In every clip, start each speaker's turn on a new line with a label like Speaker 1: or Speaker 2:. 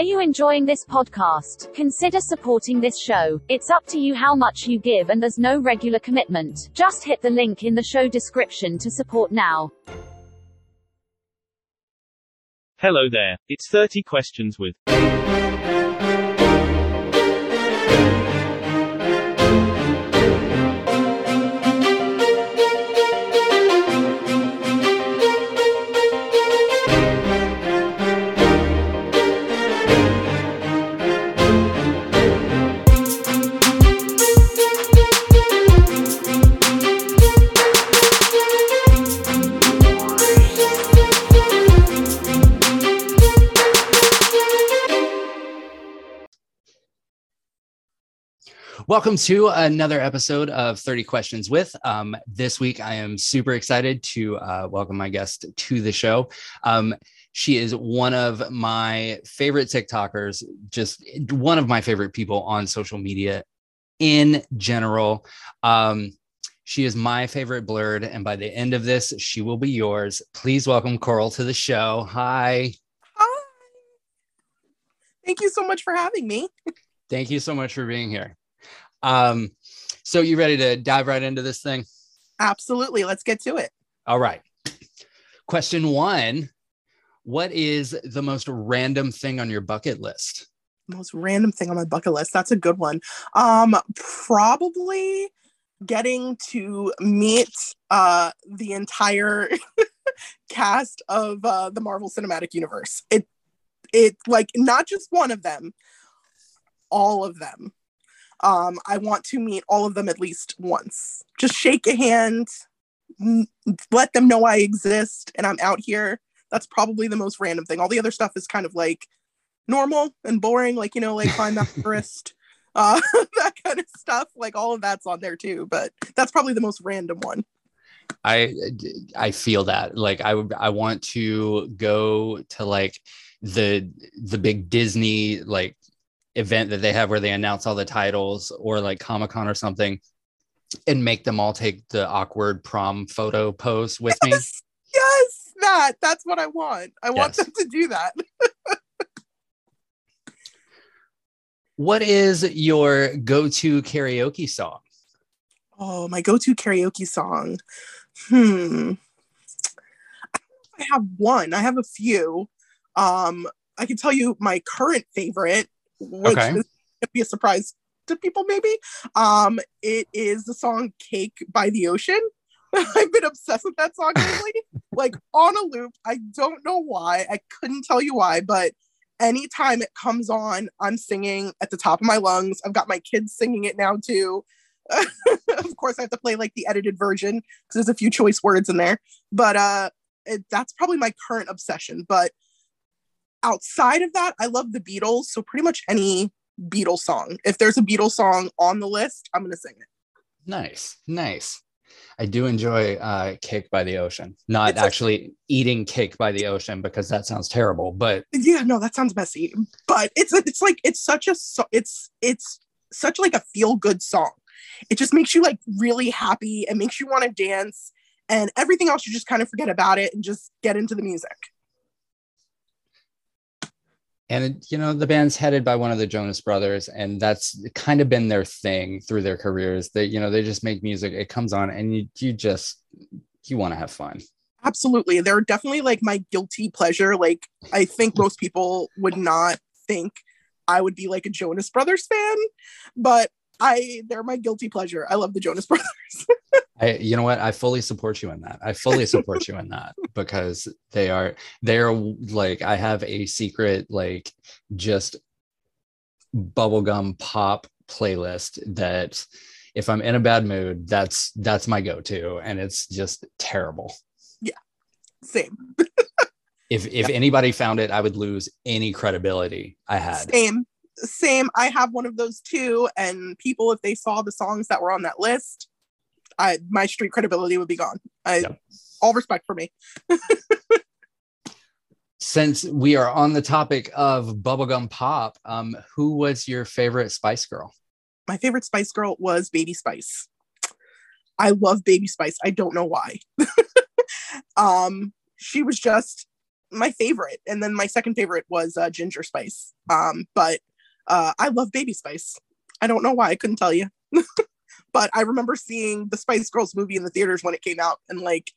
Speaker 1: Are you enjoying this podcast? Consider supporting this show. It's up to you how much you give, and there's no regular commitment. Just hit the link in the show description to support now.
Speaker 2: Hello there. It's 30 questions with.
Speaker 3: Welcome to another episode of 30 Questions with. Um, this week, I am super excited to uh, welcome my guest to the show. Um, she is one of my favorite TikTokers, just one of my favorite people on social media in general. Um, she is my favorite blerd, and by the end of this, she will be yours. Please welcome Coral to the show. Hi.
Speaker 4: Hi. Thank you so much for having me.
Speaker 3: Thank you so much for being here. Um, so you ready to dive right into this thing?
Speaker 4: Absolutely. Let's get to it.
Speaker 3: All right. Question one What is the most random thing on your bucket list?
Speaker 4: Most random thing on my bucket list. That's a good one. Um, probably getting to meet uh the entire cast of uh the Marvel Cinematic Universe. It it like not just one of them, all of them. Um, I want to meet all of them at least once. Just shake a hand, n- let them know I exist and I'm out here. That's probably the most random thing. All the other stuff is kind of like normal and boring, like, you know, like find that forest, uh, that kind of stuff. Like all of that's on there too, but that's probably the most random one.
Speaker 3: I I feel that like I would I want to go to like the the big Disney like event that they have where they announce all the titles or like Comic Con or something and make them all take the awkward prom photo pose with
Speaker 4: yes,
Speaker 3: me.
Speaker 4: Yes, that that's what I want. I want them to do that.
Speaker 3: What is your go-to karaoke song?
Speaker 4: Oh, my go-to karaoke song. Hmm. I have one. I have a few. Um, I can tell you my current favorite, which
Speaker 3: Okay.
Speaker 4: is gonna be a surprise to people, maybe. Um, it is the song "Cake" by the Ocean. I've been obsessed with that song lately, like on a loop. I don't know why. I couldn't tell you why, but anytime it comes on, I'm singing at the top of my lungs. I've got my kids singing it now too. of course, I have to play like the edited version because there's a few choice words in there. But uh, it, that's probably my current obsession. But outside of that, I love the Beatles. So pretty much any Beatles song. If there's a Beatles song on the list, I'm gonna sing it.
Speaker 3: Nice, nice. I do enjoy uh, Cake by the Ocean. Not
Speaker 4: It's
Speaker 3: actually eating cake by the ocean because that sounds terrible, but
Speaker 4: Yeah, no, that sounds messy. But it's it's like it's such a it's it's such like a feel good song. It just makes you like really happy It makes you want to dance and everything else you just kind of forget about it and just get into the music.
Speaker 3: And you know the band's headed by one of the Jonas brothers, and that's kind of been their thing through their careers. They you know they just make music, it comes on, and you you just you want to have fun.
Speaker 4: Absolutely. They're definitely like my guilty pleasure. Like I think most people would not think I would be like a Jonas Brothers fan, but I they're my guilty pleasure. I love the Jonas Brothers.
Speaker 3: I, you know what? I fully support you in that. I fully support you in that because they are, they're like, I have a secret, like, just bubblegum pop playlist that if I'm in a bad mood, that's, that's my go to. And it's just terrible. Yeah.
Speaker 4: Same.
Speaker 3: If, if anybody found it, I would lose any credibility I had.
Speaker 4: Same. Same. I have one of those too. And people, if they saw the songs that were on that list, I my street credibility would be gone. I
Speaker 3: Yep.
Speaker 4: all respect for me.
Speaker 3: Since we are on the topic of bubblegum pop, um, who was your favorite Spice Girl?
Speaker 4: My favorite Spice Girl was Baby Spice. I love Baby Spice. I don't know why. um, she was just my favorite. And then my second favorite was uh, Ginger Spice. Um, but uh, I love Baby Spice. I don't know why. I couldn't tell you. but I remember seeing the Spice Girls movie in the theaters when it came out and like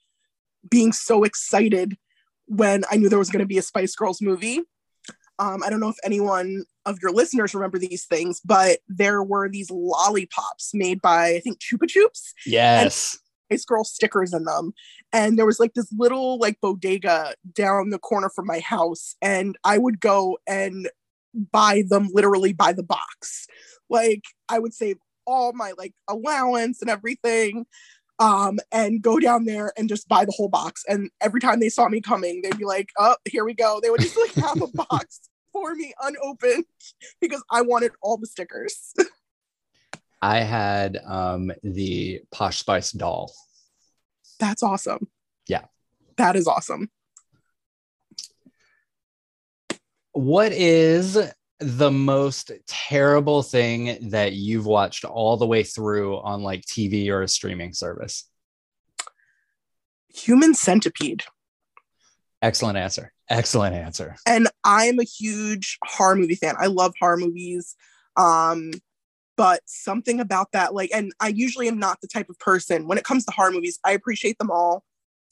Speaker 4: being so excited when I knew there was going to be a Spice Girls movie. Um, I don't know if anyone of your listeners remember these things, but there were these lollipops made by I think Chupa Chups.
Speaker 3: Yes.
Speaker 4: Spice Girl stickers in them. And there was like this little like bodega down the corner from my house. And I would go and buy them literally by the box. Like I would save all my like allowance and everything um and go down there and just buy the whole box. And every time they saw me coming they'd be like oh here we go. They would just like have a box for me unopened because i wanted all the stickers.
Speaker 3: I had um, the Posh Spice doll.
Speaker 4: that's awesome.
Speaker 3: Yeah.
Speaker 4: that is awesome.
Speaker 3: What is the most terrible thing that you've watched all the way through on like TV or a streaming service?
Speaker 4: human centipede
Speaker 3: Excellent answer. Excellent answer.
Speaker 4: and i'm a huge horror movie fan i love horror movies um but something about that like and i usually am not the type of person when it comes to horror movies i appreciate them all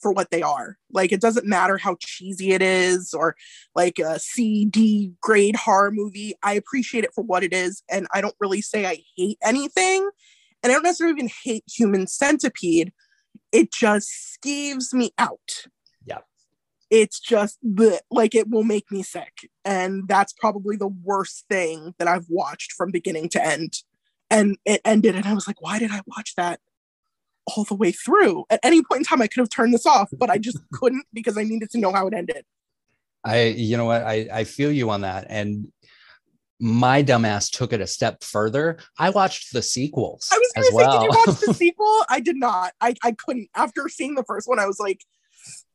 Speaker 4: for what they are. Like it doesn't matter how cheesy it is or like a c d grade horror movie. I appreciate it for what it is and i don't really say i hate anything and i don't necessarily even hate human centipede. It just skeeves me out.
Speaker 3: Yeah.
Speaker 4: it's just bleh, like it will make me sick and that's probably the worst thing that i've watched from beginning to end. And it ended and i was like why did i watch that all the way through at any point in time i could have turned this off but i just couldn't because i needed to know how it ended
Speaker 3: I, you know what? I, I feel you on that. And my dumbass took it a step further. I watched the sequels
Speaker 4: i was gonna say
Speaker 3: well.
Speaker 4: did you watch the sequel i did not I, I couldn't after seeing the first one i was like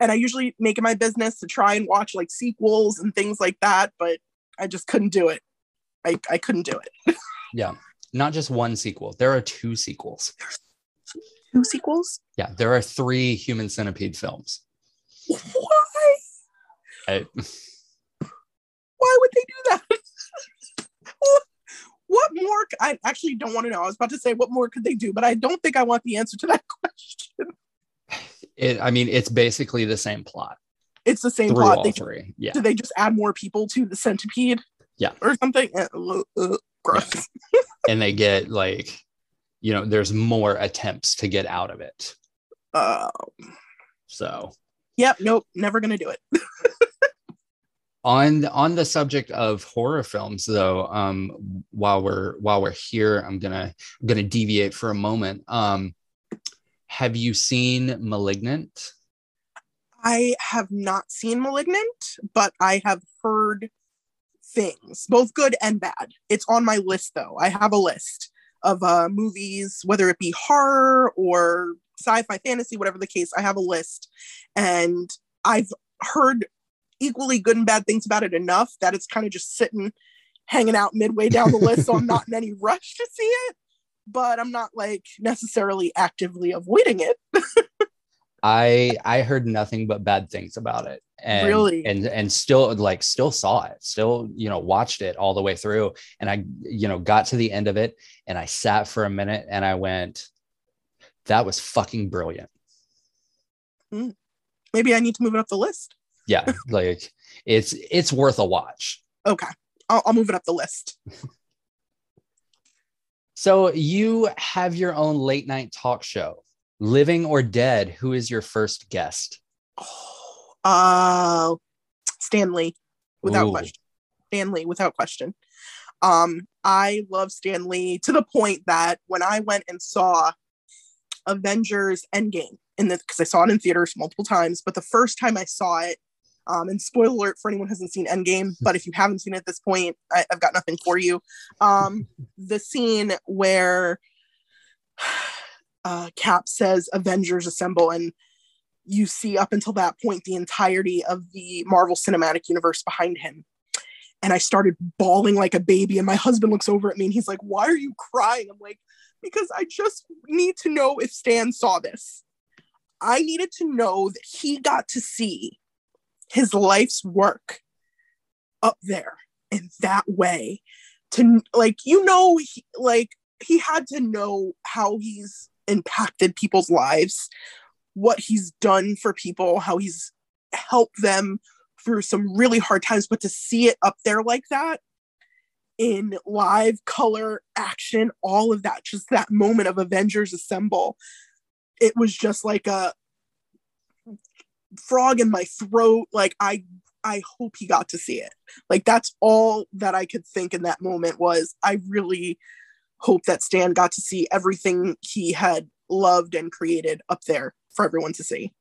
Speaker 4: and i usually make it my business to try and watch like sequels and things like that but i just couldn't do it i, I couldn't do it
Speaker 3: yeah. Not just one sequel. There are two sequels.
Speaker 4: Two sequels
Speaker 3: Yeah. There are three Human Centipede films.
Speaker 4: why
Speaker 3: I,
Speaker 4: why would they do that? what, more? I actually don't want to know. I was about to say what more could they do, but I don't think I want the answer to that question.
Speaker 3: it, I mean, it's basically the same plot
Speaker 4: It's the same
Speaker 3: through
Speaker 4: plot. They,
Speaker 3: three. Yeah.
Speaker 4: do they just add more people to the centipede?
Speaker 3: Yeah.
Speaker 4: or something. Uh, uh, uh, gross.
Speaker 3: and they get like you know there's more attempts to get out of it
Speaker 4: Uh,
Speaker 3: so
Speaker 4: yep. Nope. Never gonna do it.
Speaker 3: on on the subject of horror films though um while we're while we're here i'm gonna i'm gonna deviate for a moment um have you seen malignant
Speaker 4: I have not seen *Malignant*, but I have heard things, both good and bad. It's on my list, though. I have a list of uh, movies, whether it be horror or sci-fi, fantasy, whatever the case. I have a list, and I've heard equally good and bad things about it enough that it's kind of just sitting, hanging out midway down the list. so I'm not in any rush to see it, but I'm not like necessarily actively avoiding it.
Speaker 3: i i heard nothing but bad things about it and
Speaker 4: Really?
Speaker 3: and and still like still saw it still you know watched it all the way through and i you know got to the end of it and i sat for a minute and i went that was fucking brilliant hmm.
Speaker 4: Maybe I need to move it up the list.
Speaker 3: yeah like it's it's worth a watch
Speaker 4: Okay. I'll, I'll move it up the list.
Speaker 3: so you have your own late night talk show living or dead who is your first guest
Speaker 4: Oh, uh, Stan Lee, without
Speaker 3: Ooh.
Speaker 4: question. Stan Lee, without question. Um, I love Stan Lee to the point that when I went and saw Avengers Endgame in the because I saw it in theaters multiple times, but the first time I saw it, um, and spoiler alert for anyone who hasn't seen Endgame, but if you haven't seen it at this point, I, I've got nothing for you. Um, the scene where uh, Cap says Avengers assemble and you see up until that point the entirety of the Marvel Cinematic Universe behind him. And I started bawling like a baby. And my husband looks over at me and he's like, Why are you crying? I'm like, Because I just need to know if Stan saw this. I needed to know that he got to see his life's work up there in that way to like you know he, like he had to know how he's impacted people's lives what he's done for people how he's helped them through some really hard times. But to see it up there like that in live color action all of that just that moment of avengers assemble it was just like a frog in my throat. Like i i hope he got to see it. Like that's all that i could think in that moment was i really hope that stan got to see everything he had loved and created up there for everyone to see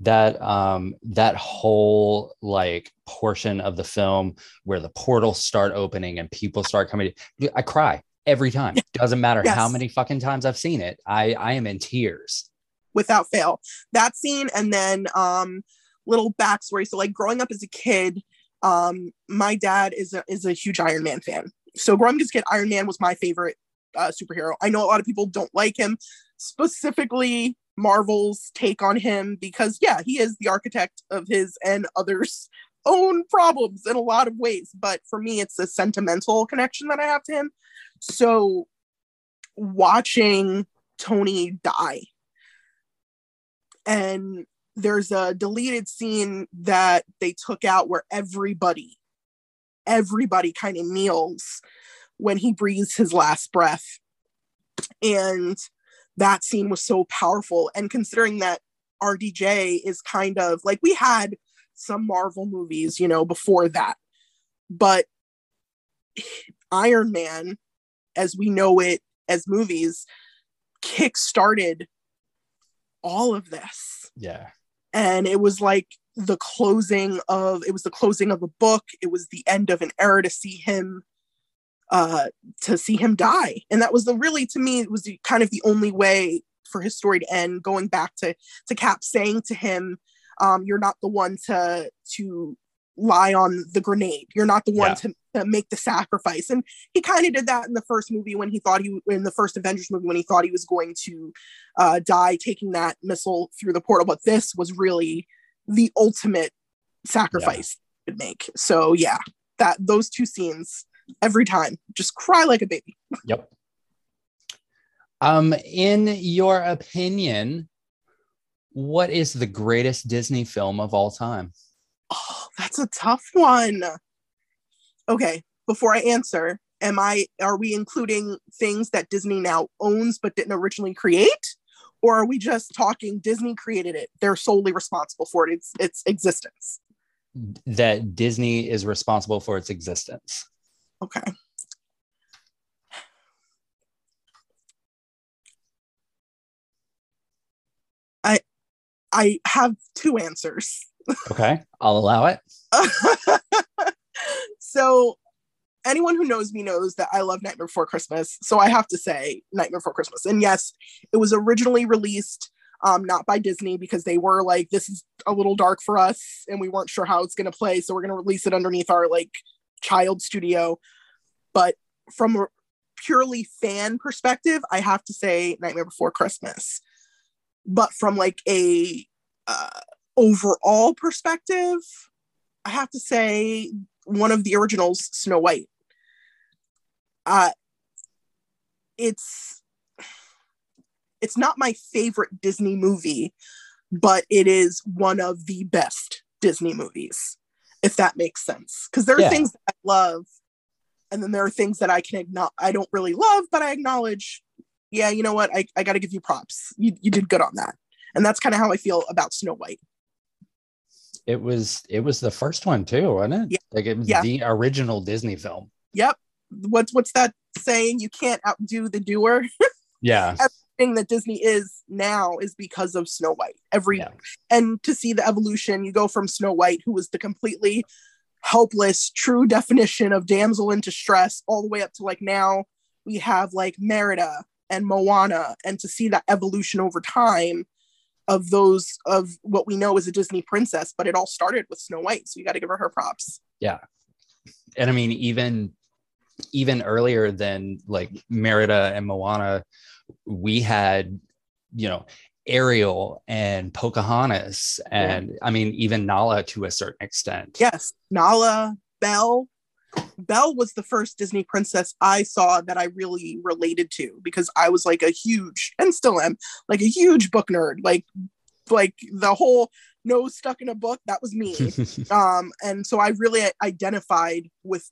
Speaker 3: that um that whole like portion of the film where the portals start opening and people start coming i cry every time doesn't matter
Speaker 4: Yes.
Speaker 3: how many fucking times i've seen it i i am in tears
Speaker 4: without fail. That scene and then um little backstory. So like growing up as a kid, um, my dad is a is a huge Iron Man fan. So growing up as a kid, Iron Man was my favorite uh, superhero. I know a lot of people don't like him, specifically Marvel's take on him because yeah, he is the architect of his and others' own problems in a lot of ways. But for me, it's a sentimental connection that I have to him. So watching Tony die and there's a deleted scene that they took out where everybody everybody kind of kneels when he breathes his last breath. And that scene was so powerful. And considering that rdj is kind of like we had some marvel movies you know before that but iron man as we know it as movies kick-started all of this.
Speaker 3: Yeah.
Speaker 4: And it was like the closing of it was the closing of a book it was the end of an era to see him uh to see him die and that was the really to me it was the, kind of the only way for his story to end going back to to cap saying to him um you're not the one to to lie on the grenade you're not the one
Speaker 3: Yeah.
Speaker 4: to, to make the sacrifice and he kind of did that in the first movie when he thought he in the first avengers movie when he thought he was going to uh, die taking that missile through the portal. But this was really the ultimate sacrifice he could make. So yeah, that those two scenes every time just cry like a baby.
Speaker 3: Yep. Um, in your opinion, what is the greatest Disney film of all time?
Speaker 4: Oh, that's a tough one. Okay, before I answer, am I are we including things that Disney now owns but didn't originally create? Or are we just talking Disney created it? They're solely responsible for it, its its existence.
Speaker 3: That Disney is responsible for its existence.
Speaker 4: Okay. I I have two answers.
Speaker 3: Okay, I'll allow it.
Speaker 4: so anyone who knows me knows that I love Nightmare Before Christmas. So I have to say Nightmare Before Christmas. And yes, it was originally released um, not by Disney because they were like, this is a little dark for us and we weren't sure how it's going to play. So we're going to release it underneath our like child studio. But from a purely fan perspective, I have to say Nightmare Before Christmas. But from like a uh, overall perspective, I have to say one of the originals, Snow White. Uh, it's it's not my favorite Disney movie, but it is one of the best Disney movies, if that makes sense. Because there are
Speaker 3: Yeah.
Speaker 4: things that I love, and then there are things that I can acknowledge I don't really love, but I acknowledge. Yeah, you know what? I, I got to give you props. You you did good on that, and that's kind of how I feel about Snow White.
Speaker 3: It was it was the first one too, wasn't it?
Speaker 4: Yeah.
Speaker 3: Like it was
Speaker 4: Yeah.
Speaker 3: the original Disney film.
Speaker 4: Yep. What's what's that saying? You can't outdo the doer.
Speaker 3: Yeah.
Speaker 4: thing that Disney is now is because of Snow White. Every
Speaker 3: Yeah.
Speaker 4: and to see the evolution, you go from Snow White, who was the completely helpless, true definition of damsel in distress, all the way up to like now we have like Merida and Moana, and to see that evolution over time of those of what we know as a Disney princess, but it all started with Snow White, so you got to give her her props. Yeah.
Speaker 3: And I mean, even even earlier than like Merida and Moana, we had, you know, Ariel and Pocahontas, and I mean even Nala to a certain extent.
Speaker 4: Yes, Nala, Belle. Belle was the first Disney princess I saw that I really related to because I was like a huge and still am like a huge book nerd. Like like the whole nose stuck in a book that was me. um and so I really identified with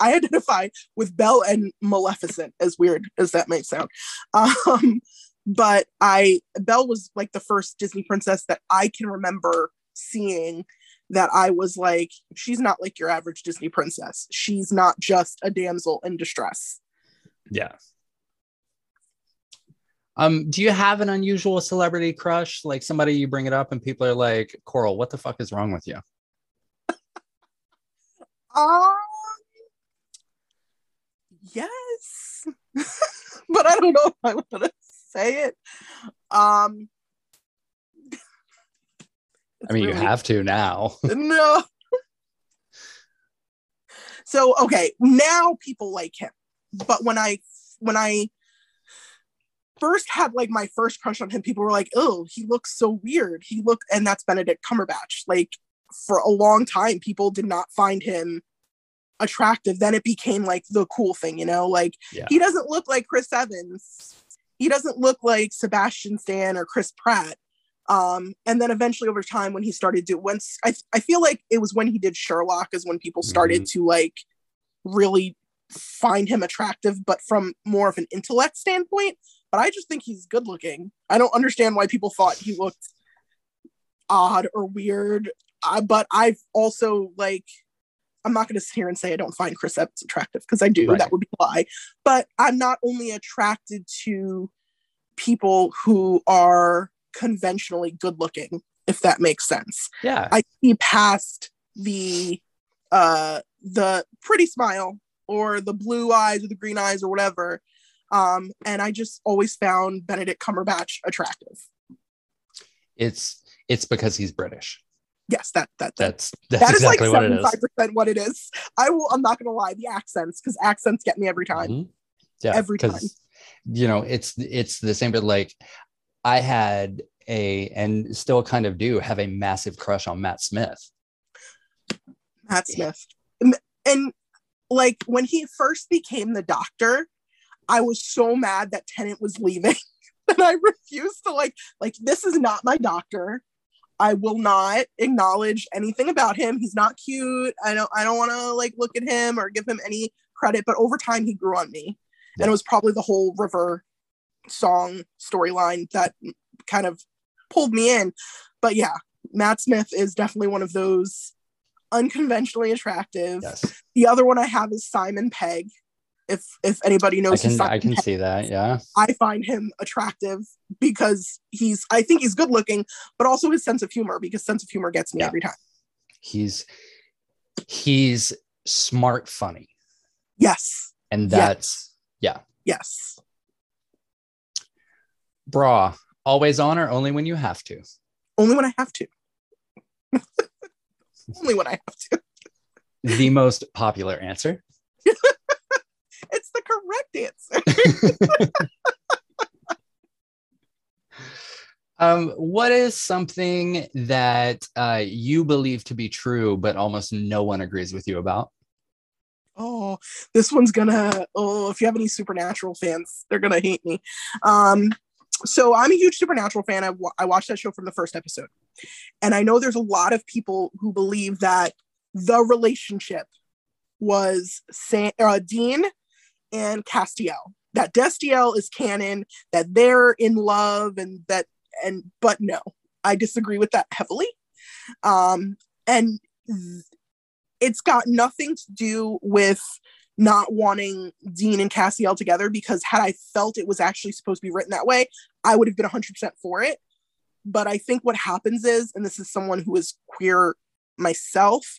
Speaker 4: I identify with Belle and Maleficent as weird as that may sound. Um but I Belle was like the first Disney princess that I can remember seeing that I was like, she's not like your average Disney princess. She's not just a damsel in distress.
Speaker 3: Yeah. Um, do you have an unusual celebrity crush? Like somebody you bring it up and people are like, Coral, what the fuck is wrong with you?
Speaker 4: um, yes. but I don't know if I want to say it. Um
Speaker 3: I mean, really, you have to now.
Speaker 4: no. So okay, now people like him. But when I when I first had like my first crush on him, people were like, "Oh, he looks so weird." He looked, and that's Benedict Cumberbatch. Like for a long time, people did not find him attractive. Then it became like the cool thing, you know. Like yeah. he doesn't look like Chris Evans. He doesn't look like Sebastian Stan or Chris Pratt. Um, and then eventually over time when he started to once I, I feel like it was when he did Sherlock is when people started mm-hmm. to like really find him attractive, but from more of an intellect standpoint. But I just think he's good looking. I don't understand why people thought he looked odd or weird. Uh, but I've also like I'm not going to sit here and say I don't find Chris Evans attractive because I do. Right. That would be a lie. But I'm not only attracted to people who are conventionally good looking, if that makes sense.
Speaker 3: Yeah.
Speaker 4: I see past the uh the pretty smile or the blue eyes or the green eyes or whatever. Um, and I just always found Benedict Cumberbatch attractive.
Speaker 3: It's it's because he's British.
Speaker 4: Yes, that that,
Speaker 3: that that's that's that exactly
Speaker 4: like seventy five percent what it is. I will. I'm not gonna lie. The accents, because accents get me every time. Mm-hmm.
Speaker 3: Yeah,
Speaker 4: every time.
Speaker 3: You know, it's it's the same. But like, I had a and still kind of do have a massive crush on Matt Smith.
Speaker 4: Matt Smith, and like when he first became the Doctor, I was so mad that Tennant was leaving, and I refused to like like this is not my Doctor. I will not acknowledge anything about him. He's not cute. I don't I don't want to like look at him or give him any credit, but over time he grew on me. Yeah. And it was probably the whole river song storyline that kind of pulled me in. But yeah, Matt Smith is definitely one of those unconventionally attractive.
Speaker 3: Yes.
Speaker 4: The other one I have is Simon Pegg. If if anybody knows,
Speaker 3: I can, I can see that. Yeah,
Speaker 4: I find him attractive because he's. I think he's good looking, but also his sense of humor. Because sense of humor gets me yeah. every time.
Speaker 3: He's he's smart, funny.
Speaker 4: Yes,
Speaker 3: and that's yeah.
Speaker 4: Yes.
Speaker 3: Bra, always on or only when you have to?
Speaker 4: Only when I have to. only when I have to.
Speaker 3: the most popular answer.
Speaker 4: it's correct answer.
Speaker 3: um, what is something that uh, you believe to be true, but almost no one agrees with you about?
Speaker 4: Oh, this one's gonna. Oh, if you have any supernatural fans, they're gonna hate me. Um, so I'm a huge Supernatural fan. I, I watched that show from the first episode. And I know there's a lot of people who believe that the relationship was Sam, uh, Dean and Castiel. That Destiel is canon, that they're in love, and that, and, but no, I disagree with that heavily. Um, and it's got nothing to do with not wanting Dean and Castiel together because had I felt it was actually supposed to be written that way, I would have been 100% for it. But I think what happens is, and this is someone who is queer myself,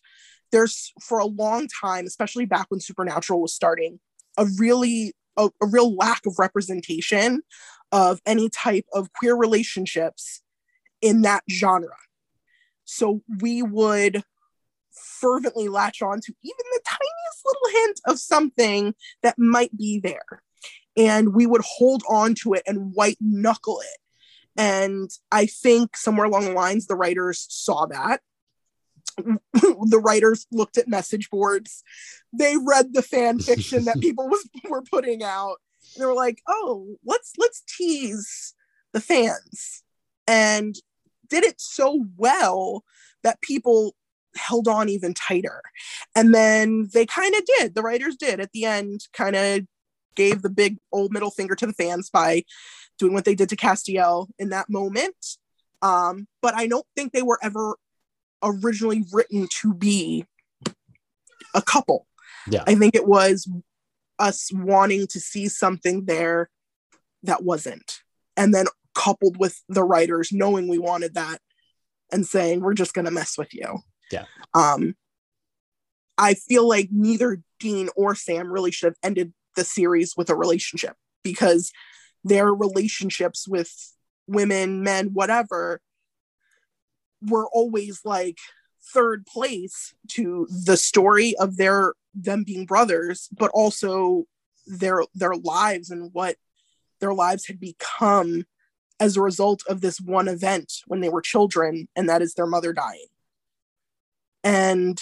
Speaker 4: there's for a long time, especially back when Supernatural was starting, a really a, a real lack of representation of any type of queer relationships in that genre. So we would fervently latch on to even the tiniest little hint of something that might be there. And we would hold on to it and white knuckle it. And I think somewhere along the lines, the writers saw that. The writers looked at message boards. They read the fan fiction that people was, were putting out. And they were like, "Oh, let's let's tease the fans," and did it so well that people held on even tighter. And then they kind of did. The writers did at the end, kind of gave the big old middle finger to the fans by doing what they did to Castiel in that moment. Um, but I don't think they were ever originally written to be a couple.
Speaker 3: Yeah.
Speaker 4: I think it was us wanting to see something there that wasn't. And then coupled with the writers knowing we wanted that and saying, we're just going to mess with you.
Speaker 3: Yeah.
Speaker 4: Um, I feel like neither Dean or Sam really should have ended the series with a relationship because their relationships with women, men, whatever, were always like third place to the story of their them being brothers, but also their their lives and what their lives had become as a result of this one event when they were children, and that is their mother dying. And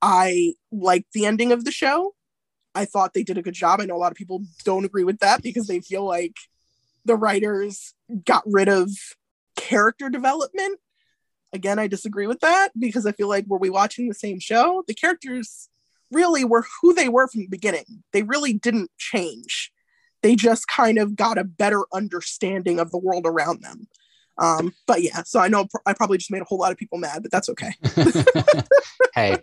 Speaker 4: I liked the ending of the show. I thought they did a good job. I know a lot of people don't agree with that because they feel like the writers got rid of character development. Again, I disagree with that because I feel like were we watching the same show? The characters really were who they were from the beginning. They really didn't change. They just kind of got a better understanding of the world around them. Um, but yeah, so I know I probably just made a whole lot of people mad, but that's okay.
Speaker 3: hey,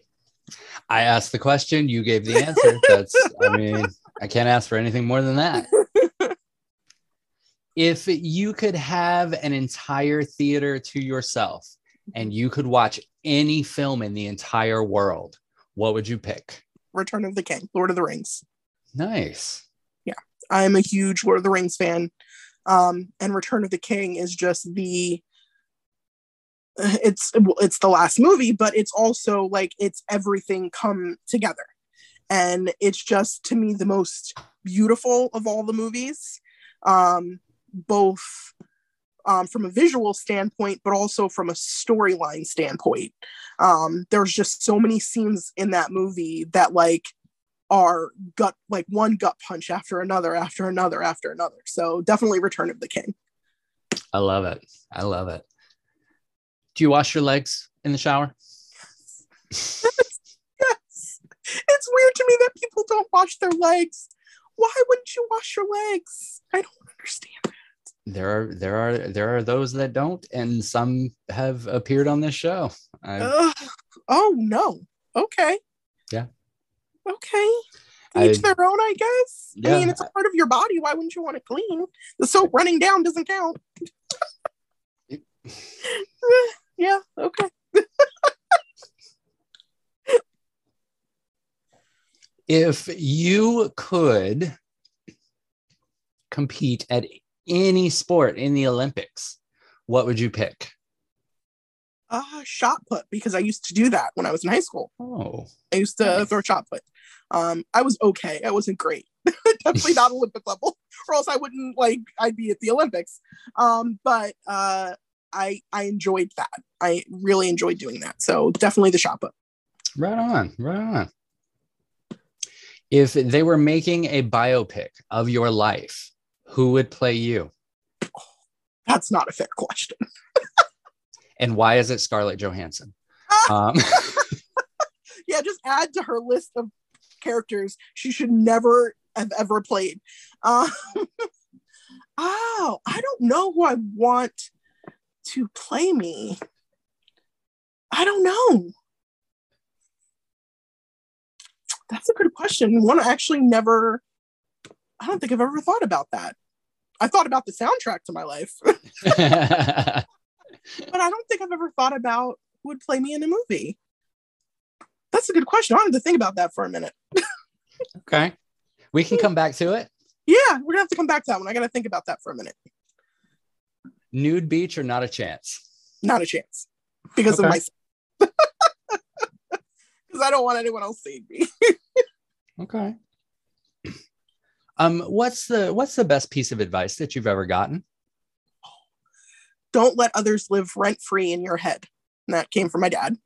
Speaker 3: I asked the question, you gave the answer. That's, I mean, I can't ask for anything more than that. if you could have an entire theater to yourself and you could watch any film in the entire world, what would you pick?
Speaker 4: Return of the King, Lord of the Rings.
Speaker 3: Nice.
Speaker 4: Yeah, I'm a huge Lord of the Rings fan. Um, and Return of the King is just the it's it's the last movie, but it's also like it's everything come together. And it's just to me the most beautiful of all the movies. Um, both um, from a visual standpoint, but also from a storyline standpoint. Um, there's just so many scenes in that movie that like are gut like one gut punch after another after another after another. So definitely Return of the King.
Speaker 3: I love it. I love it. Do you wash your legs in the shower?
Speaker 4: yes. It's weird to me that people don't wash their legs. Why wouldn't you wash your legs? I don't understand.
Speaker 3: There are there are there are those that don't, and some have appeared on this show.
Speaker 4: oh no. Okay.
Speaker 3: Yeah.
Speaker 4: Okay. Each I, their own, I guess. Yeah. I mean, it's a part of your body. Why wouldn't you want to clean? The soap running down doesn't count. yeah, okay.
Speaker 3: if you could compete at any sport in the Olympics, what would you pick?
Speaker 4: Uh, shot put because I used to do that when I was in high school.
Speaker 3: Oh,
Speaker 4: I used to nice. throw shot put. Um, I was okay. I wasn't great. Definitely not Olympic level, or else I wouldn't like. I'd be at the Olympics. Um, but uh, I I enjoyed that. I really enjoyed doing that. So definitely the shot put.
Speaker 3: Right on, right on. If they were making a biopic of your life, who would play you?
Speaker 4: That's not a fair question.
Speaker 3: and why is it Scarlett Johansson? um,
Speaker 4: yeah, just add to her list of characters she should never have ever played. Um, oh, I don't know who I want to play me. I don't know. That's a good question. One I actually never, I don't think I've ever thought about that. I thought about the soundtrack to my life, but I don't think I've ever thought about who would play me in a movie. That's a good question. I wanted to think about that for a minute.
Speaker 3: okay. We can come back to it.
Speaker 4: Yeah, we're gonna have to come back to that one. I gotta think about that for a minute.
Speaker 3: Nude beach or not a chance?
Speaker 4: Not a chance. Because okay. of my because I don't want anyone else seeing me.
Speaker 3: okay. Um, what's the what's the best piece of advice that you've ever gotten?
Speaker 4: don't let others live rent free in your head. And that came from my dad.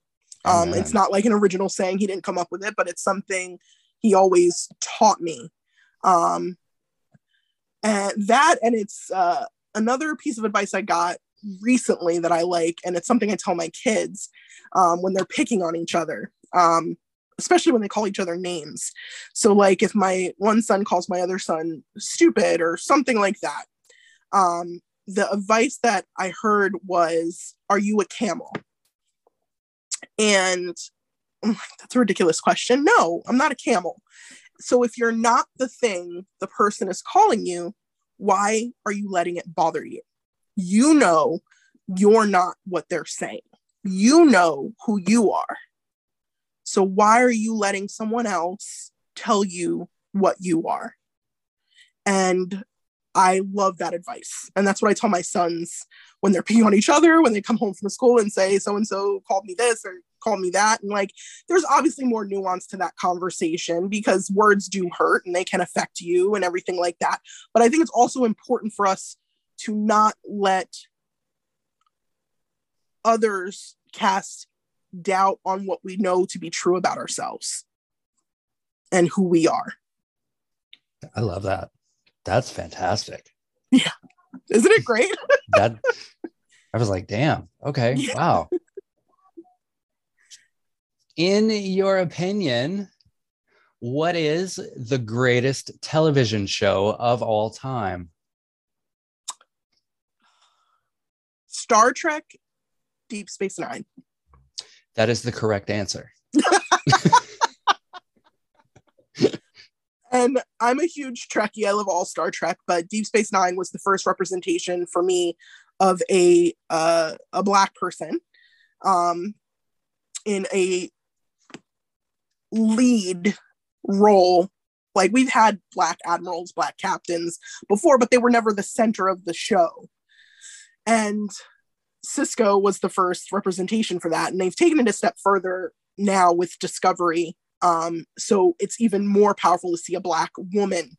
Speaker 4: Um, it's not like an original saying, he didn't come up with it, but it's something he always taught me. Um, and that, and it's uh, another piece of advice I got recently that I like, and it's something I tell my kids um, when they're picking on each other, um, especially when they call each other names. So, like, if my one son calls my other son stupid or something like that, um, the advice that I heard was, Are you a camel? And like, that's a ridiculous question. No, I'm not a camel. So if you're not the thing the person is calling you, why are you letting it bother you? You know you're not what they're saying. You know who you are. So why are you letting someone else tell you what you are? And I love that advice. And that's what I tell my sons when they're peeing on each other, when they come home from school and say, so and so called me this or called me that. And like, there's obviously more nuance to that conversation because words do hurt and they can affect you and everything like that. But I think it's also important for us to not let others cast doubt on what we know to be true about ourselves and who we are.
Speaker 3: I love that. That's fantastic. Yeah.
Speaker 4: Isn't it great?
Speaker 3: That I was like, damn. Okay.
Speaker 4: Yeah.
Speaker 3: Wow. In your opinion, what is the greatest television show of all time?
Speaker 4: Star Trek, Deep Space Nine.
Speaker 3: That is the correct answer.
Speaker 4: And I'm a huge Trekkie. I love all Star Trek, but Deep Space Nine was the first representation for me of a uh, a black person um, in a lead role. Like we've had black admirals, black captains before, but they were never the center of the show. And Sisko was the first representation for that, and they've taken it a step further now with Discovery um, so it's even more powerful to see a black woman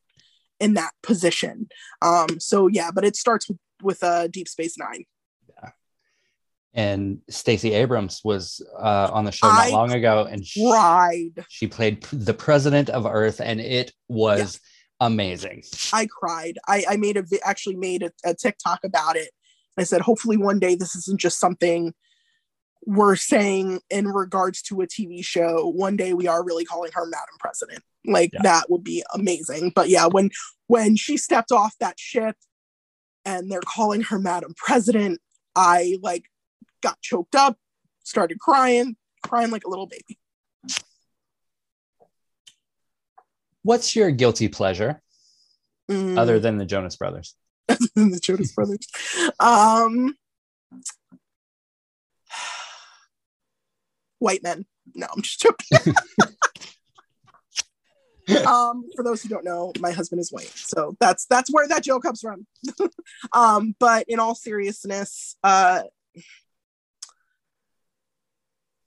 Speaker 4: in that position. Um, so yeah, but it starts with with uh, Deep Space Nine.
Speaker 3: And Stacey Abrams was uh, on the show
Speaker 4: I
Speaker 3: not long ago, and she,
Speaker 4: Cried.
Speaker 3: she played the president of Earth, and it was amazing.
Speaker 4: I cried. I, I made a vi- actually made a, a TikTok about it. I said, hopefully one day this isn't just something we're saying in regards to a TV show. One day we are really calling her Madam President. Like
Speaker 3: Yeah.
Speaker 4: that would be amazing. But yeah, when when she stepped off that ship and they're calling her Madam President, I like got choked up, started crying, crying like a little baby.
Speaker 3: What's your guilty pleasure
Speaker 4: Mm.
Speaker 3: other than the Jonas Brothers?
Speaker 4: than the Jonas Brothers. Um, white men. No, I'm just joking. um, for those who don't know, my husband is white, so that's that's where that joke comes from. um, but in all seriousness, uh,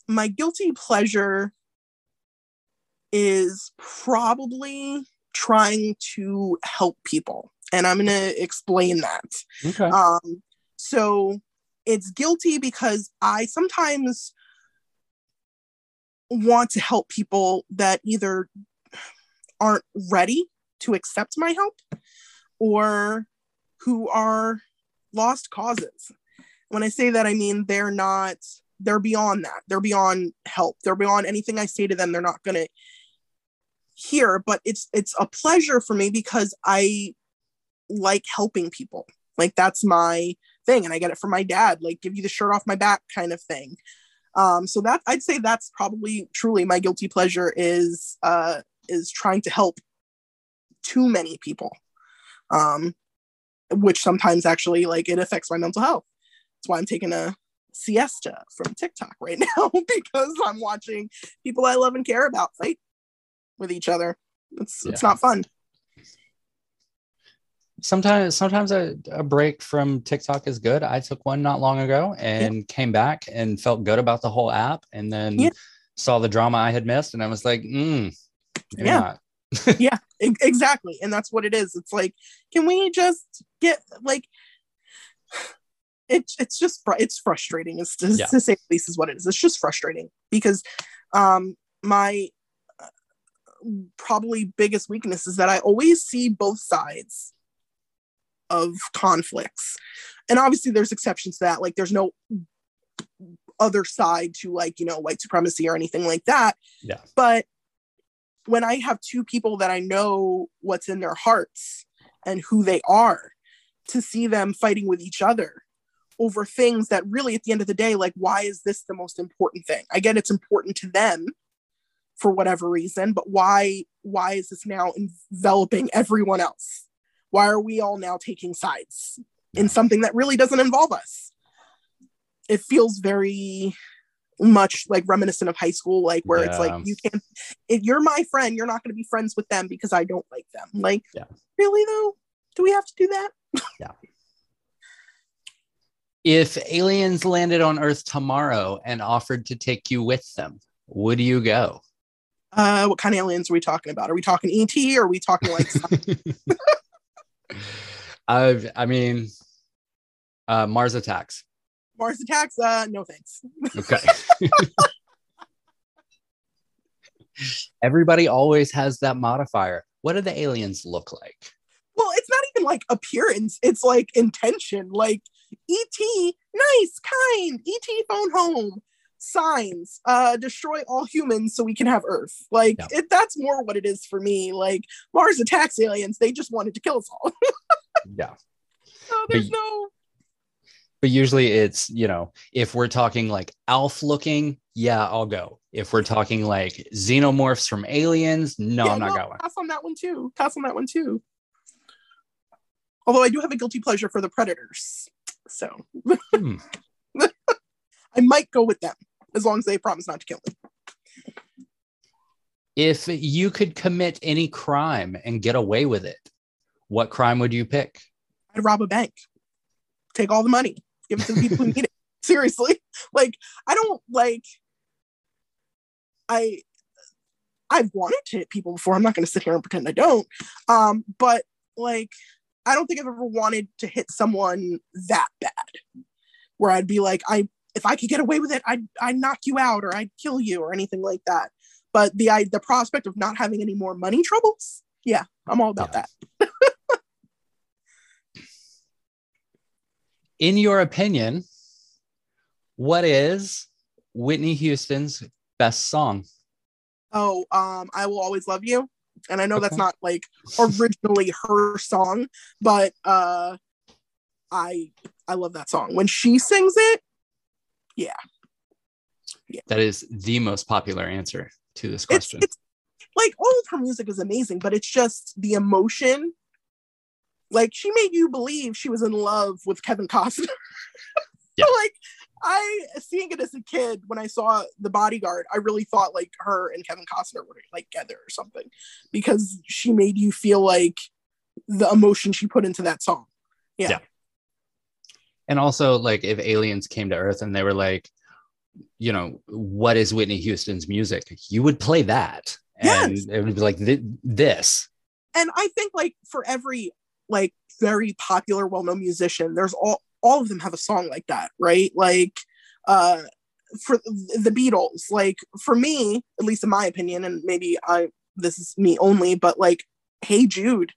Speaker 4: my guilty pleasure is probably trying to help people, and I'm going to explain that.
Speaker 3: Okay.
Speaker 4: Um, so it's guilty because I sometimes want to help people that either aren't ready to accept my help or who are lost causes. When I say that, I mean they're not, they're beyond that. They're beyond help. They're beyond anything I say to them. They're not going to hear, but it's, it's a pleasure for me because I like helping people. Like that's my thing. And I get it from my dad, like give you the shirt off my back kind of thing. Um, so that I'd say that's probably truly my guilty pleasure is uh is trying to help too many people. Um, which sometimes actually like it affects my mental health. That's why I'm taking a siesta from TikTok right now because I'm watching people I love and care about fight with each other. It's it's not fun.
Speaker 3: sometimes sometimes a, a break from TikTok is good. I took one not long ago and came back and felt good about the whole app and then
Speaker 4: Yeah.
Speaker 3: saw the drama I had missed and I was like, mm, maybe
Speaker 4: Yeah.
Speaker 3: not.
Speaker 4: E- exactly and that's what it is it's like can we just get like it's it's just it's frustrating. It's to,
Speaker 3: Yeah.
Speaker 4: to say the least is what it is. It's just frustrating because um my probably biggest weakness is that I always see both sides of conflicts. And obviously there's exceptions to that. Like there's no other side to like, you know, white supremacy or anything like that.
Speaker 3: Yeah.
Speaker 4: But when I have two people that I know what's in their hearts and who they are, to see them fighting with each other over things that really at the end of the day like why is this the most important thing i get it's important to them for whatever reason but why why is this now enveloping everyone else? Why are we all now taking sides in something that really doesn't involve us? It feels very much like reminiscent of high school like where it's like you can't if you're my friend you're not going to be friends with them because i don't like them. Like
Speaker 3: Yeah.
Speaker 4: really though? Do we have to do that? Yeah.
Speaker 3: If aliens landed on Earth tomorrow and offered to take you with them, would you go?
Speaker 4: Uh, what kind of aliens are we talking about? Are we talking ET or are we talking like
Speaker 3: I've, I mean, uh, Mars attacks.
Speaker 4: Mars attacks? Uh, no thanks.
Speaker 3: Okay. Everybody always has that modifier. What do the aliens look like?
Speaker 4: Well, it's not even like appearance; it's like intention. Like ET, nice, kind. ET, phone home. Signs, uh, destroy all humans so we can have Earth. Like
Speaker 3: Yeah.
Speaker 4: it, that's more what it is for me. Like Mars attacks aliens; they just wanted to kill us all.
Speaker 3: Yeah.
Speaker 4: so there's
Speaker 3: But-
Speaker 4: no.
Speaker 3: But usually it's, you know, if we're talking like Alf looking, yeah, I'll go. If we're talking like xenomorphs from aliens, no,
Speaker 4: Yeah,
Speaker 3: I'm not
Speaker 4: no,
Speaker 3: going.
Speaker 4: Pass on that one too. Pass on that one too. Although I do have a guilty pleasure for the Predators, so
Speaker 3: Hmm.
Speaker 4: I might go with them as long as they promise not to kill me.
Speaker 3: If you could commit any crime and get away with it, what crime would you pick?
Speaker 4: I'd rob a bank, take all the money, give it to the people who need it. Seriously, like I don't like. I I've wanted to hit people before. I'm not going to sit here and pretend I don't. Um, but like, I don't think I've ever wanted to hit someone that bad, where I'd be like, I if I could get away with it, I'd I'd knock you out or I'd kill you or anything like that. But the I, the prospect of not having any more money troubles, yeah, I'm all about
Speaker 3: Yeah.
Speaker 4: that.
Speaker 3: In your opinion, what is Whitney Houston's best song?
Speaker 4: oh um i will always love you and i know that's not like originally her song but uh i i love that song when she sings it
Speaker 3: That is the most popular answer to this question.
Speaker 4: it's like all of her music is amazing but it's just the emotion. Like she made you believe she was in love with kevin costner.
Speaker 3: Yeah.
Speaker 4: like i seeing it as a kid when i saw the bodyguard i really thought like her and kevin costner were like together or something because she made you feel like the emotion she put into that song
Speaker 3: and also, like, if aliens came to Earth and they were like, you know, what is Whitney Houston's music? You would play that. And
Speaker 4: Yes.
Speaker 3: it would be like "Thi- this.
Speaker 4: and i think like for every like very popular well-known musician there's all all of them have a song like that right like uh for the beatles like for me at least in my opinion and maybe i this is me only but like hey jude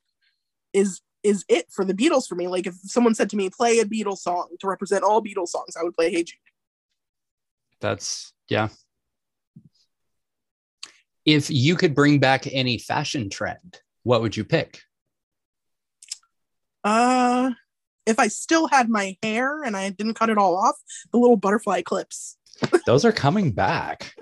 Speaker 4: is is it for the beatles for me like if someone said to me play a beatles song to represent all beatles songs i would play hey jude
Speaker 3: That's, yeah. If you could bring back any fashion trend, what would you pick?
Speaker 4: uh if i still had my hair and i didn't cut it all off the little butterfly clips
Speaker 3: Those are coming back.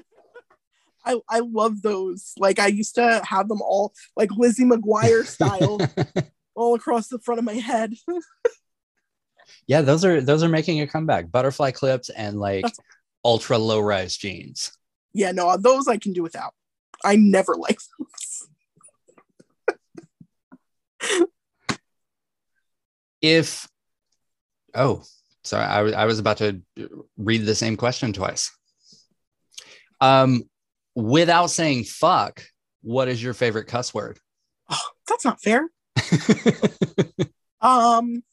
Speaker 4: I, I love those. Like I used to have them all like Lizzie McGuire style all across the front of my head.
Speaker 3: yeah, those are those are making a comeback. Butterfly clips and like
Speaker 4: That's-
Speaker 3: ultra low rise jeans.
Speaker 4: yeah, no, those I can do without. I never like those.
Speaker 3: If oh, sorry, I was I was about to read the same question twice. Um, without saying fuck, what is your favorite cuss word?
Speaker 4: Oh, that's not fair. Um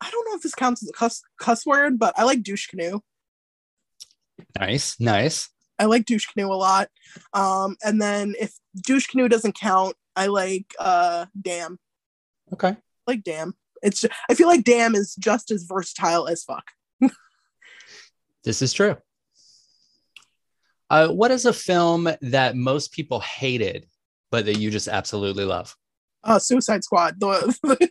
Speaker 4: I don't know if this counts as a cuss, cuss word, but I like douche canoe.
Speaker 3: Nice, nice.
Speaker 4: I like douche canoe a lot. Um, and then if douche canoe doesn't count, I like uh damn.
Speaker 3: Okay.
Speaker 4: Like damn. It's ju- I feel like damn is just as versatile as fuck.
Speaker 3: This is true. Uh, what is a film that most people hated, but that you just absolutely love?
Speaker 4: Uh Suicide Squad. The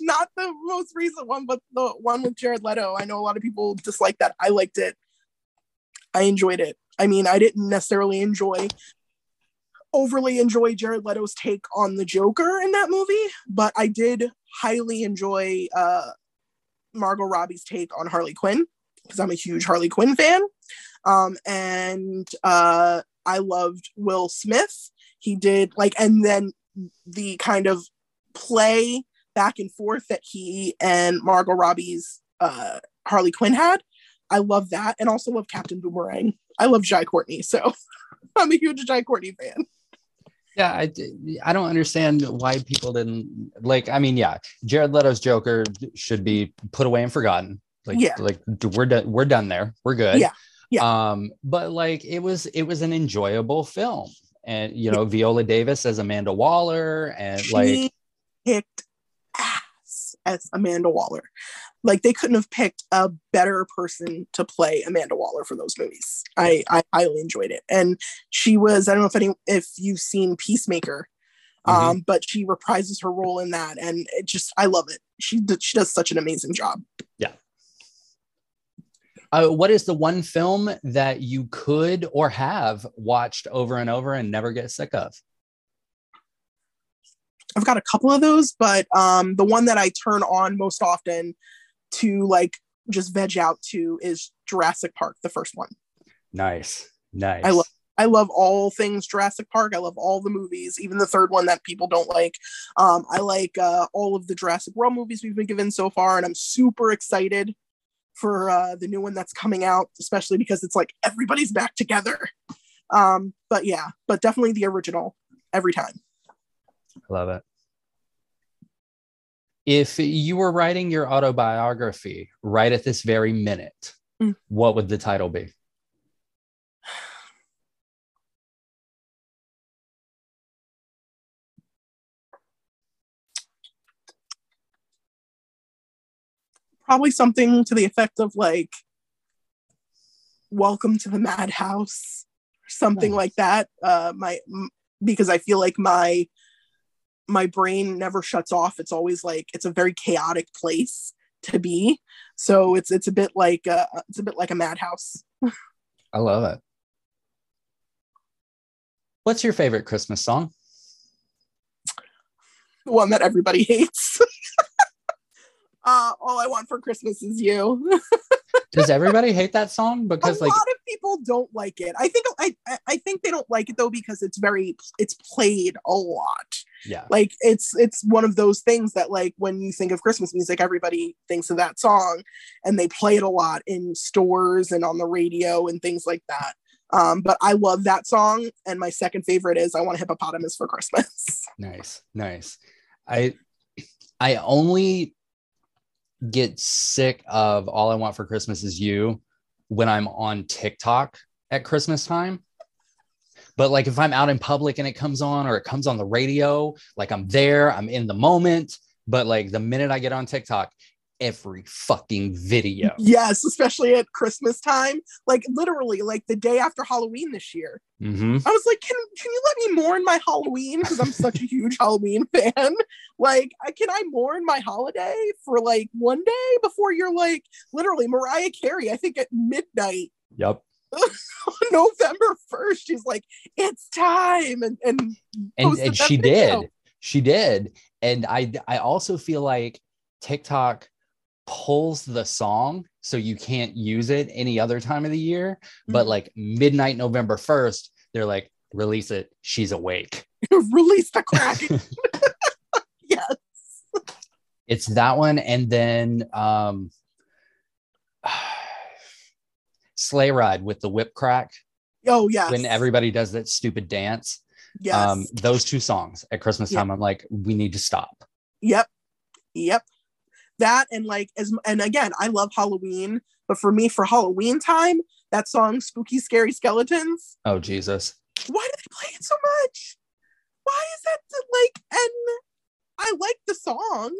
Speaker 4: not the most recent one, but the one with Jared Leto. I know a lot of people dislike that. I liked it. I enjoyed it. I mean, I didn't necessarily enjoy overly enjoy Jared Leto's take on the Joker in that movie, but I did highly enjoy uh Margot Robbie's take on Harley Quinn because I'm a huge Harley Quinn fan. Um and uh I loved Will Smith. He did like and then the kind of play back and forth that he and Margot Robbie's uh Harley Quinn had. I love that and also love Captain Boomerang. I love Jai Courtney, so I'm a huge Jai Courtney fan.
Speaker 3: Yeah, I, I don't understand why people didn't like. I mean, yeah, Jared Leto's Joker should be put away and forgotten. Like,
Speaker 4: Yeah.
Speaker 3: like we're done. We're done there. We're good.
Speaker 4: Yeah, yeah.
Speaker 3: Um, but like it was, it was an enjoyable film, and you know, Viola Davis as Amanda Waller, and
Speaker 4: she
Speaker 3: like,
Speaker 4: kicked ass as Amanda Waller. Like they couldn't have picked a better person to play Amanda Waller for those movies. I, I highly enjoyed it, and she was I don't know if any if you've seen Peacemaker, um, but she reprises her role in that, and it just I love it. She she does such an amazing job.
Speaker 3: Uh, what is the one film that you could or have watched over and over and never get sick of?
Speaker 4: I've got a couple of those, but um, the one that I turn on most often to like just veg out to is Jurassic Park, the first one.
Speaker 3: Nice, nice.
Speaker 4: I love I love all things Jurassic Park. I love all the movies, even the third one that people don't like. Um, I like uh, all of the Jurassic World movies we've been given so far, and I'm super excited for uh, the new one that's coming out, especially because it's like everybody's back together. Um, but yeah, but definitely the original every time.
Speaker 3: I love it. If you were writing your autobiography right at this very minute,
Speaker 4: Mm.
Speaker 3: what would the title be?
Speaker 4: Probably something to the effect of like, "Welcome to the Madhouse," or something
Speaker 3: Nice.
Speaker 4: like that. Uh, my m- because I feel like my my brain never shuts off. It's always like it's a very chaotic place to be. So it's it's a bit like uh, it's a bit like a madhouse.
Speaker 3: I love it. What's your favorite Christmas song?
Speaker 4: The one that everybody hates. uh, all I want for Christmas is you.
Speaker 3: Does everybody hate that song?
Speaker 4: Because a
Speaker 3: Because
Speaker 4: lot of people don't like it. I think I I- I think they don't like it though because it's very it's played a lot.
Speaker 3: yeah,
Speaker 4: Like it's it's one of those things that like when you think of Christmas music, everybody thinks of that song, and they play it a lot in stores and on the radio and things like that. Um, but I love that song, and my second favorite is "I Want a Hippopotamus for Christmas."
Speaker 3: nice, nice. I I only get sick of all I want for Christmas is you when I'm on TikTok at Christmas time. But like if I'm out in public and it comes on or it comes on the radio, like I'm there, I'm in the moment. But like the minute I get on TikTok, every fucking video.
Speaker 4: yes, especially at Christmas time, like literally, like the day after Halloween this year.
Speaker 3: hmm
Speaker 4: I was like, can can you let me mourn my Halloween because I'm such a huge Halloween fan? Like, I, can I mourn my holiday for like one day before you're like literally Mariah Carey? I think at midnight
Speaker 3: Yep.
Speaker 4: November first, she's like, it's time, and and
Speaker 3: and, and she
Speaker 4: video.
Speaker 3: did she did and i i also feel like tiktok pulls the song so you can't use it any other time of the year but
Speaker 4: Mhm.
Speaker 3: like midnight november 1st they're like release it. She's awake.
Speaker 4: Release the Kraken. yes,
Speaker 3: it's that one and then um sleigh ride with the whip crack.
Speaker 4: Oh yeah
Speaker 3: when everybody does that stupid dance.
Speaker 4: Yes,
Speaker 3: um those two songs at christmas
Speaker 4: Yeah.
Speaker 3: time i'm like we need to stop.
Speaker 4: Yep, yep. That and like as and again i love halloween but for me for halloween time that song spooky scary skeletons.
Speaker 3: Oh Jesus.
Speaker 4: why do they play it so much? Why is that the, like and i like the song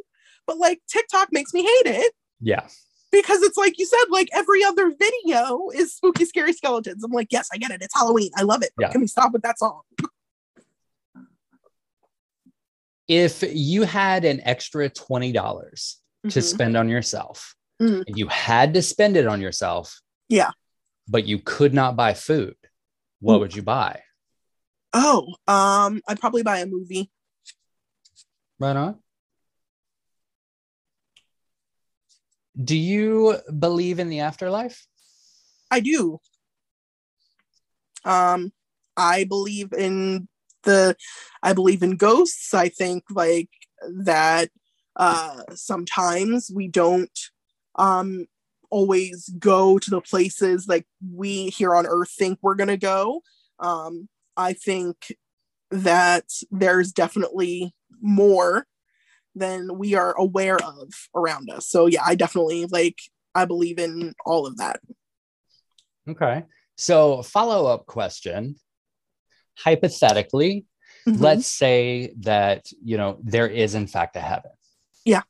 Speaker 4: but like tiktok makes me hate it.
Speaker 3: Yeah.
Speaker 4: because it's like you said like every other video is spooky scary skeletons. I'm like yes i get it. It's halloween. I love it.
Speaker 3: Yeah.
Speaker 4: can we stop with that song?
Speaker 3: If you had an extra $20 to
Speaker 4: Mhm.
Speaker 3: spend on yourself,
Speaker 4: Mhm.
Speaker 3: and you had to spend it on yourself.
Speaker 4: Yeah.
Speaker 3: But you could not buy food. What
Speaker 4: Ooh.
Speaker 3: would you buy?
Speaker 4: oh um i'd probably buy a movie
Speaker 3: Right on. Do you believe in the afterlife?
Speaker 4: I do. Um, I believe in the, I believe in ghosts. I think like that. Uh, sometimes we don't, um, always go to the places like we here on Earth think we're gonna go. Um, I think that there's definitely more than we are aware of around us. So yeah, I definitely like I believe in all of that.
Speaker 3: Okay. So, follow up question. Hypothetically,
Speaker 4: Mhm.
Speaker 3: let's say that, you know, there is in fact a heaven.
Speaker 4: Yeah.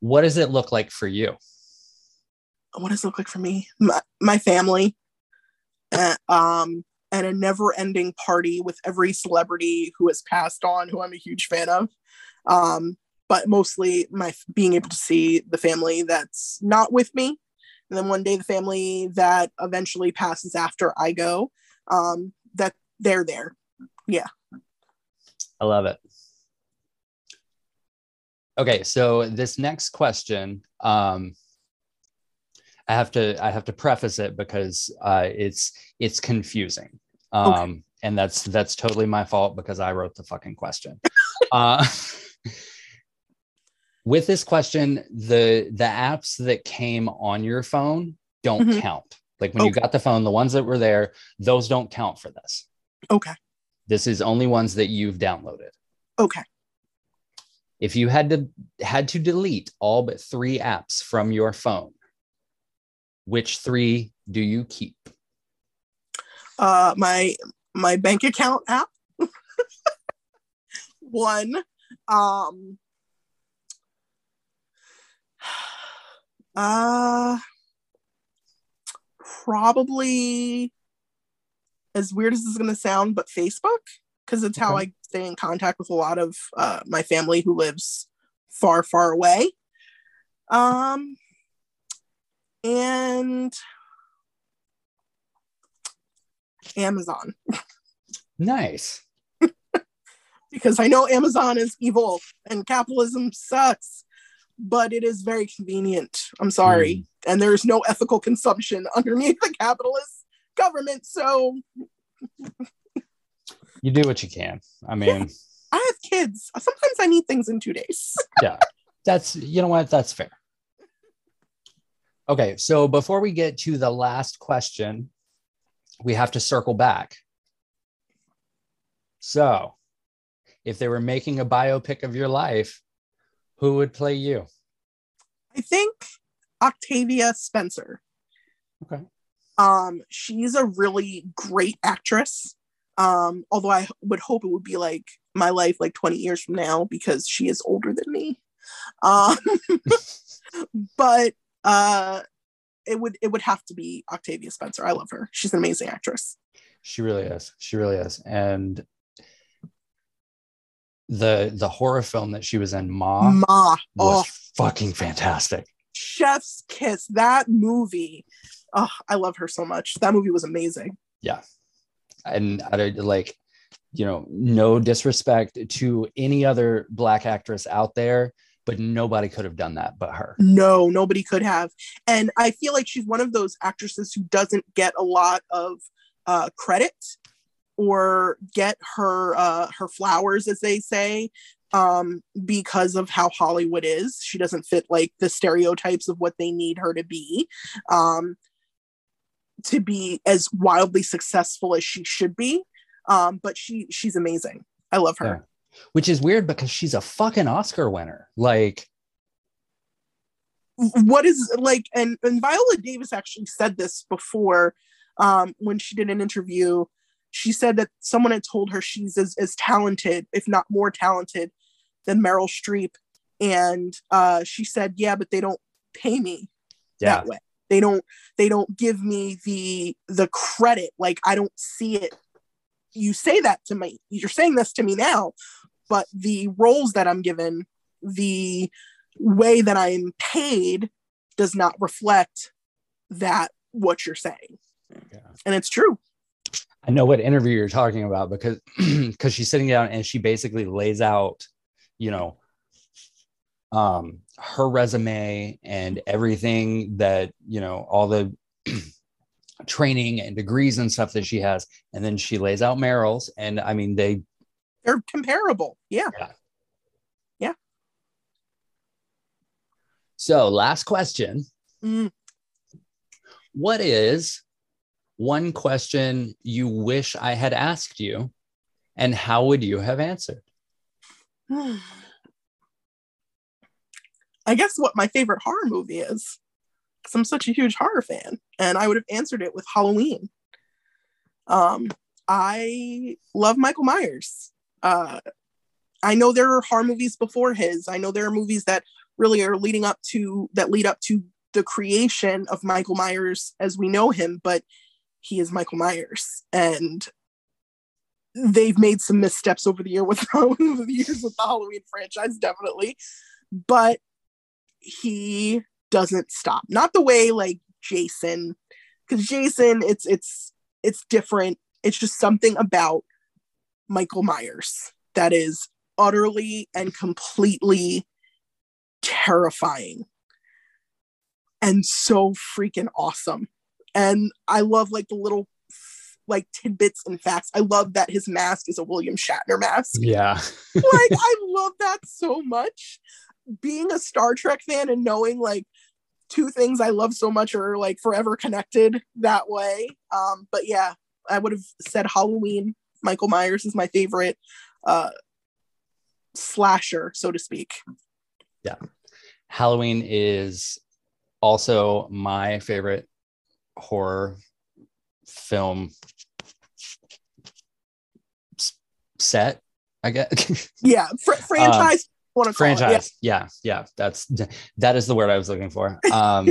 Speaker 3: What does it look like for you?
Speaker 4: what does it look like for me? My, my family, uh, um, and a never-ending party with every celebrity who has passed on, who I'm a huge fan of. Um, but mostly my being able to see the family that's not with me, and then one day the family that eventually passes after I go. Um, that they're there. Yeah.
Speaker 3: I love it. Okay, so this next question, um, I have to I have to preface it because uh, it's it's confusing, um, and that's that's totally my fault because I wrote the fucking question. uh, with this question, the the apps that came on your phone don't
Speaker 4: Mhm.
Speaker 3: count. Like when you got the phone, the ones that were there, those don't count for this.
Speaker 4: Okay.
Speaker 3: This is only ones that you've downloaded.
Speaker 4: Okay.
Speaker 3: If you had to had to delete all but three apps from your phone, which three do you keep?
Speaker 4: uh my my bank account app one um uh probably as weird as this is going to sound but facebook because it's how
Speaker 3: Okay.
Speaker 4: i stay in contact with a lot of uh, my family who lives far far away um and amazon
Speaker 3: Nice.
Speaker 4: because I know Amazon is evil and capitalism sucks, but it is very convenient. I'm sorry. And there's no ethical consumption underneath the capitalist government. So
Speaker 3: You do what you can. I mean,
Speaker 4: I have kids. Sometimes I need things in two days.
Speaker 3: Yeah, that's you know what? That's fair. Okay, so before we get to the last question, we have to circle back. So, if they were making a biopic of your life, who would play you?
Speaker 4: I think Octavia Spencer.
Speaker 3: Okay.
Speaker 4: Um, she's a really great actress. Um, although I would hope it would be like my life like 20 years from now because she is older than me. Um, but uh it would it would have to be Octavia Spencer. I love her. She's an amazing actress.
Speaker 3: She really is. She really is. And the the horror film that she was in, Ma,
Speaker 4: Ma.
Speaker 3: was
Speaker 4: Oh,
Speaker 3: fucking fantastic.
Speaker 4: Chef's Kiss. That movie. Oh, I love her so much. That movie was amazing.
Speaker 3: Yeah. And I don't- like, you know, no disrespect to any other black actress out there, but nobody could have done that but her.
Speaker 4: No, nobody could have. And I feel like she's one of those actresses who doesn't get a lot of uh, credit or get her uh, her flowers, as they say, um, because of how Hollywood is. She doesn't fit like the stereotypes of what they need her to be. Um, to be as wildly successful as she should be. Um, but she she's amazing. I love her.
Speaker 3: Which is weird because she's a fucking Oscar winner. Like,
Speaker 4: what is like and, and viola davis actually said this before um, when she did an interview she said that someone had told her she's as, as talented if not more talented than meryl streep and uh, she said yeah but they don't pay me
Speaker 3: Yeah.
Speaker 4: that way they don't they don't give me the the credit. Like i don't see it. You say that to me you're saying this to me now but the roles that i'm given the way that i'm paid does not reflect that what you're saying.
Speaker 3: Yeah.
Speaker 4: and it's true.
Speaker 3: I know what interview you're talking about because because she's sitting down and she basically lays out, you know, um her resume and everything that, you know, all the training and degrees and stuff that she has. And then she lays out Meryl's. And I mean, they
Speaker 4: they're comparable yeah yeah.
Speaker 3: so last question.
Speaker 4: Mm.
Speaker 3: What is one question you wish I had asked you? And how would you have answered?
Speaker 4: I guess what my favorite horror movie is. Because I'm such a huge horror fan. And I would have answered it with Halloween. Um, I love Michael Myers. Uh, I know there are horror movies before his. I know there are movies that really are leading up to that lead up to the creation of Michael Myers as we know him, but he is Michael Myers. And they've made some missteps over the year with over the years with the Halloween franchise, definitely. But he doesn't stop. Not the way like Jason, because Jason, it's it's it's different. It's just something about Michael Myers that is utterly and completely terrifying and so freaking awesome. And I love like the little like tidbits and facts. I love that his mask is a William Shatner mask
Speaker 3: Yeah.
Speaker 4: like I love that so much. Being a Star Trek fan and knowing like two things I love so much are like forever connected that way. Um, but yeah, I would have said Halloween. Michael Myers is my favorite uh slasher, so to speak. Yeah.
Speaker 3: Halloween is also my favorite horror film set, I guess.
Speaker 4: Yeah, fr- franchise. Want to
Speaker 3: franchise yeah. yeah that's that is the word i was looking for um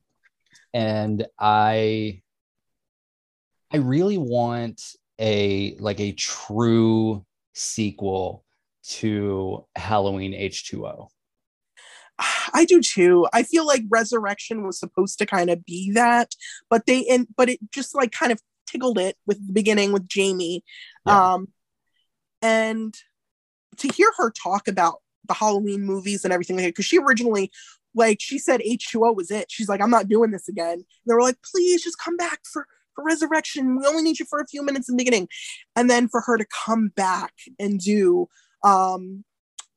Speaker 3: and i i really want a like a true sequel to halloween h2o
Speaker 4: I do too. I feel like Resurrection was supposed to kind of be that, but they and but it just like kind of tickled it with the beginning with Jamie.
Speaker 3: Yeah.
Speaker 4: Um and to hear her talk about the Halloween movies and everything like because she originally like she said H2O was it. She's like, I'm not doing this again. And they were like, please just come back for for resurrection. We only need you for a few minutes in the beginning. And then for her to come back and do um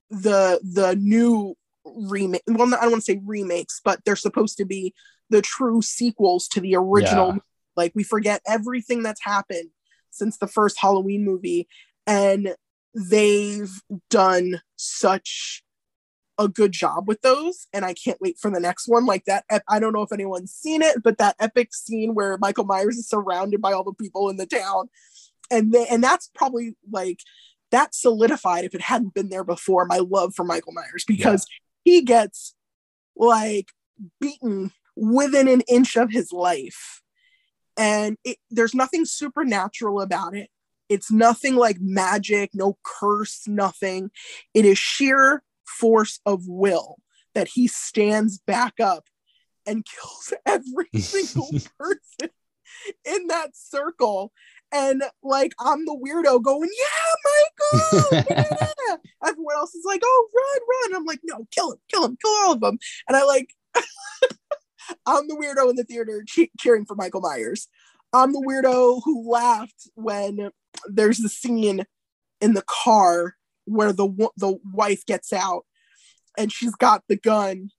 Speaker 4: the the new remake well i don't want to say remakes but they're supposed to be the true sequels to the original
Speaker 3: Yeah.
Speaker 4: like we forget everything that's happened since the first halloween movie and they've done such a good job with those and i can't wait for the next one. Like that i don't know if anyone's seen it but that epic scene where michael myers is surrounded by all the people in the town and they and that's probably like that solidified if it hadn't been there before my love for michael myers because he gets like beaten within an inch of his life and it, there's nothing supernatural about it it's nothing like magic no curse nothing. It is sheer force of will that he stands back up and kills every single person in that circle. And like i'm the weirdo going yeah michael yeah. everyone else is like oh run run. I'm like no kill him kill him kill all of them. And i like i'm the weirdo in the theater che- cheering for michael myers. I'm the weirdo who laughed when there's the scene in the car where the the wife gets out and she's got the gun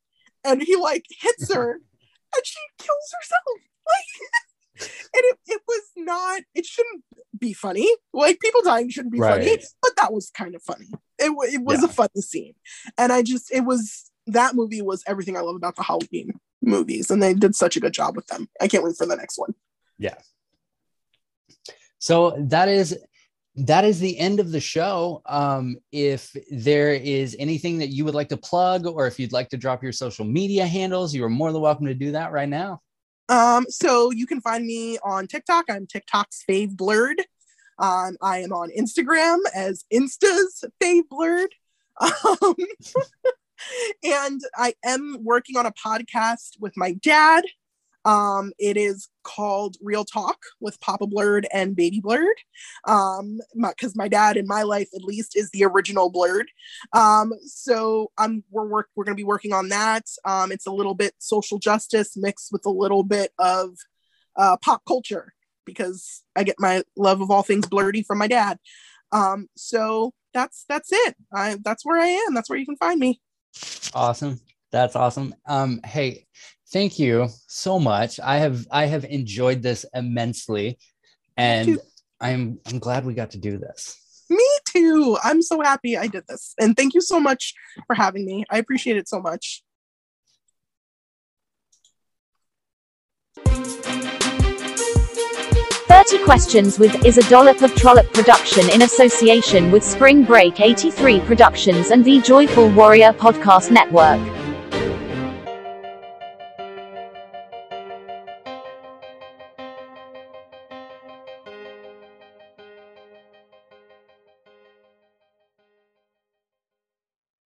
Speaker 4: and he like hits her and she kills herself like and it, it was not it shouldn't be funny like people dying shouldn't be funny but that was kind of funny it, it was
Speaker 3: Yeah.
Speaker 4: a funny scene and i just it was that movie was everything I love about the Halloween movies, and they did such a good job with them. I can't wait for the next one.
Speaker 3: Yeah. So that is that is the end of the show. Um, if there is anything that you would like to plug, or if you'd like to drop your social media handles, you are more than welcome to do that right now.
Speaker 4: Um, so you can find me on TikTok. I'm TikTok's fave blerd. Um, I am on Instagram as Insta's fave blerd. Um, and I am working on a podcast with my dad. Um, it is called Real Talk with Papa Blerd and Baby Blerd. Um, because my, my, dad in my life at least is the original Blerd. Um, so I'm we're work we're gonna be working on that. Um, it's a little bit social justice mixed with a little bit of uh, pop culture because I get my love of all things blerdy from my dad. Um, so that's that's it. I that's where I am. That's where you can find me.
Speaker 3: Awesome. That's awesome. Um, hey, thank you so much. I have I have enjoyed this immensely, and I'm I'm glad we got to do this.
Speaker 4: Me too. I'm so happy I did this, and thank you so much for having me. I appreciate it so much.
Speaker 1: 30 Questions with is a dollop of trollop production in association with Spring Break 83 Productions and the Joyful Warrior Podcast Network.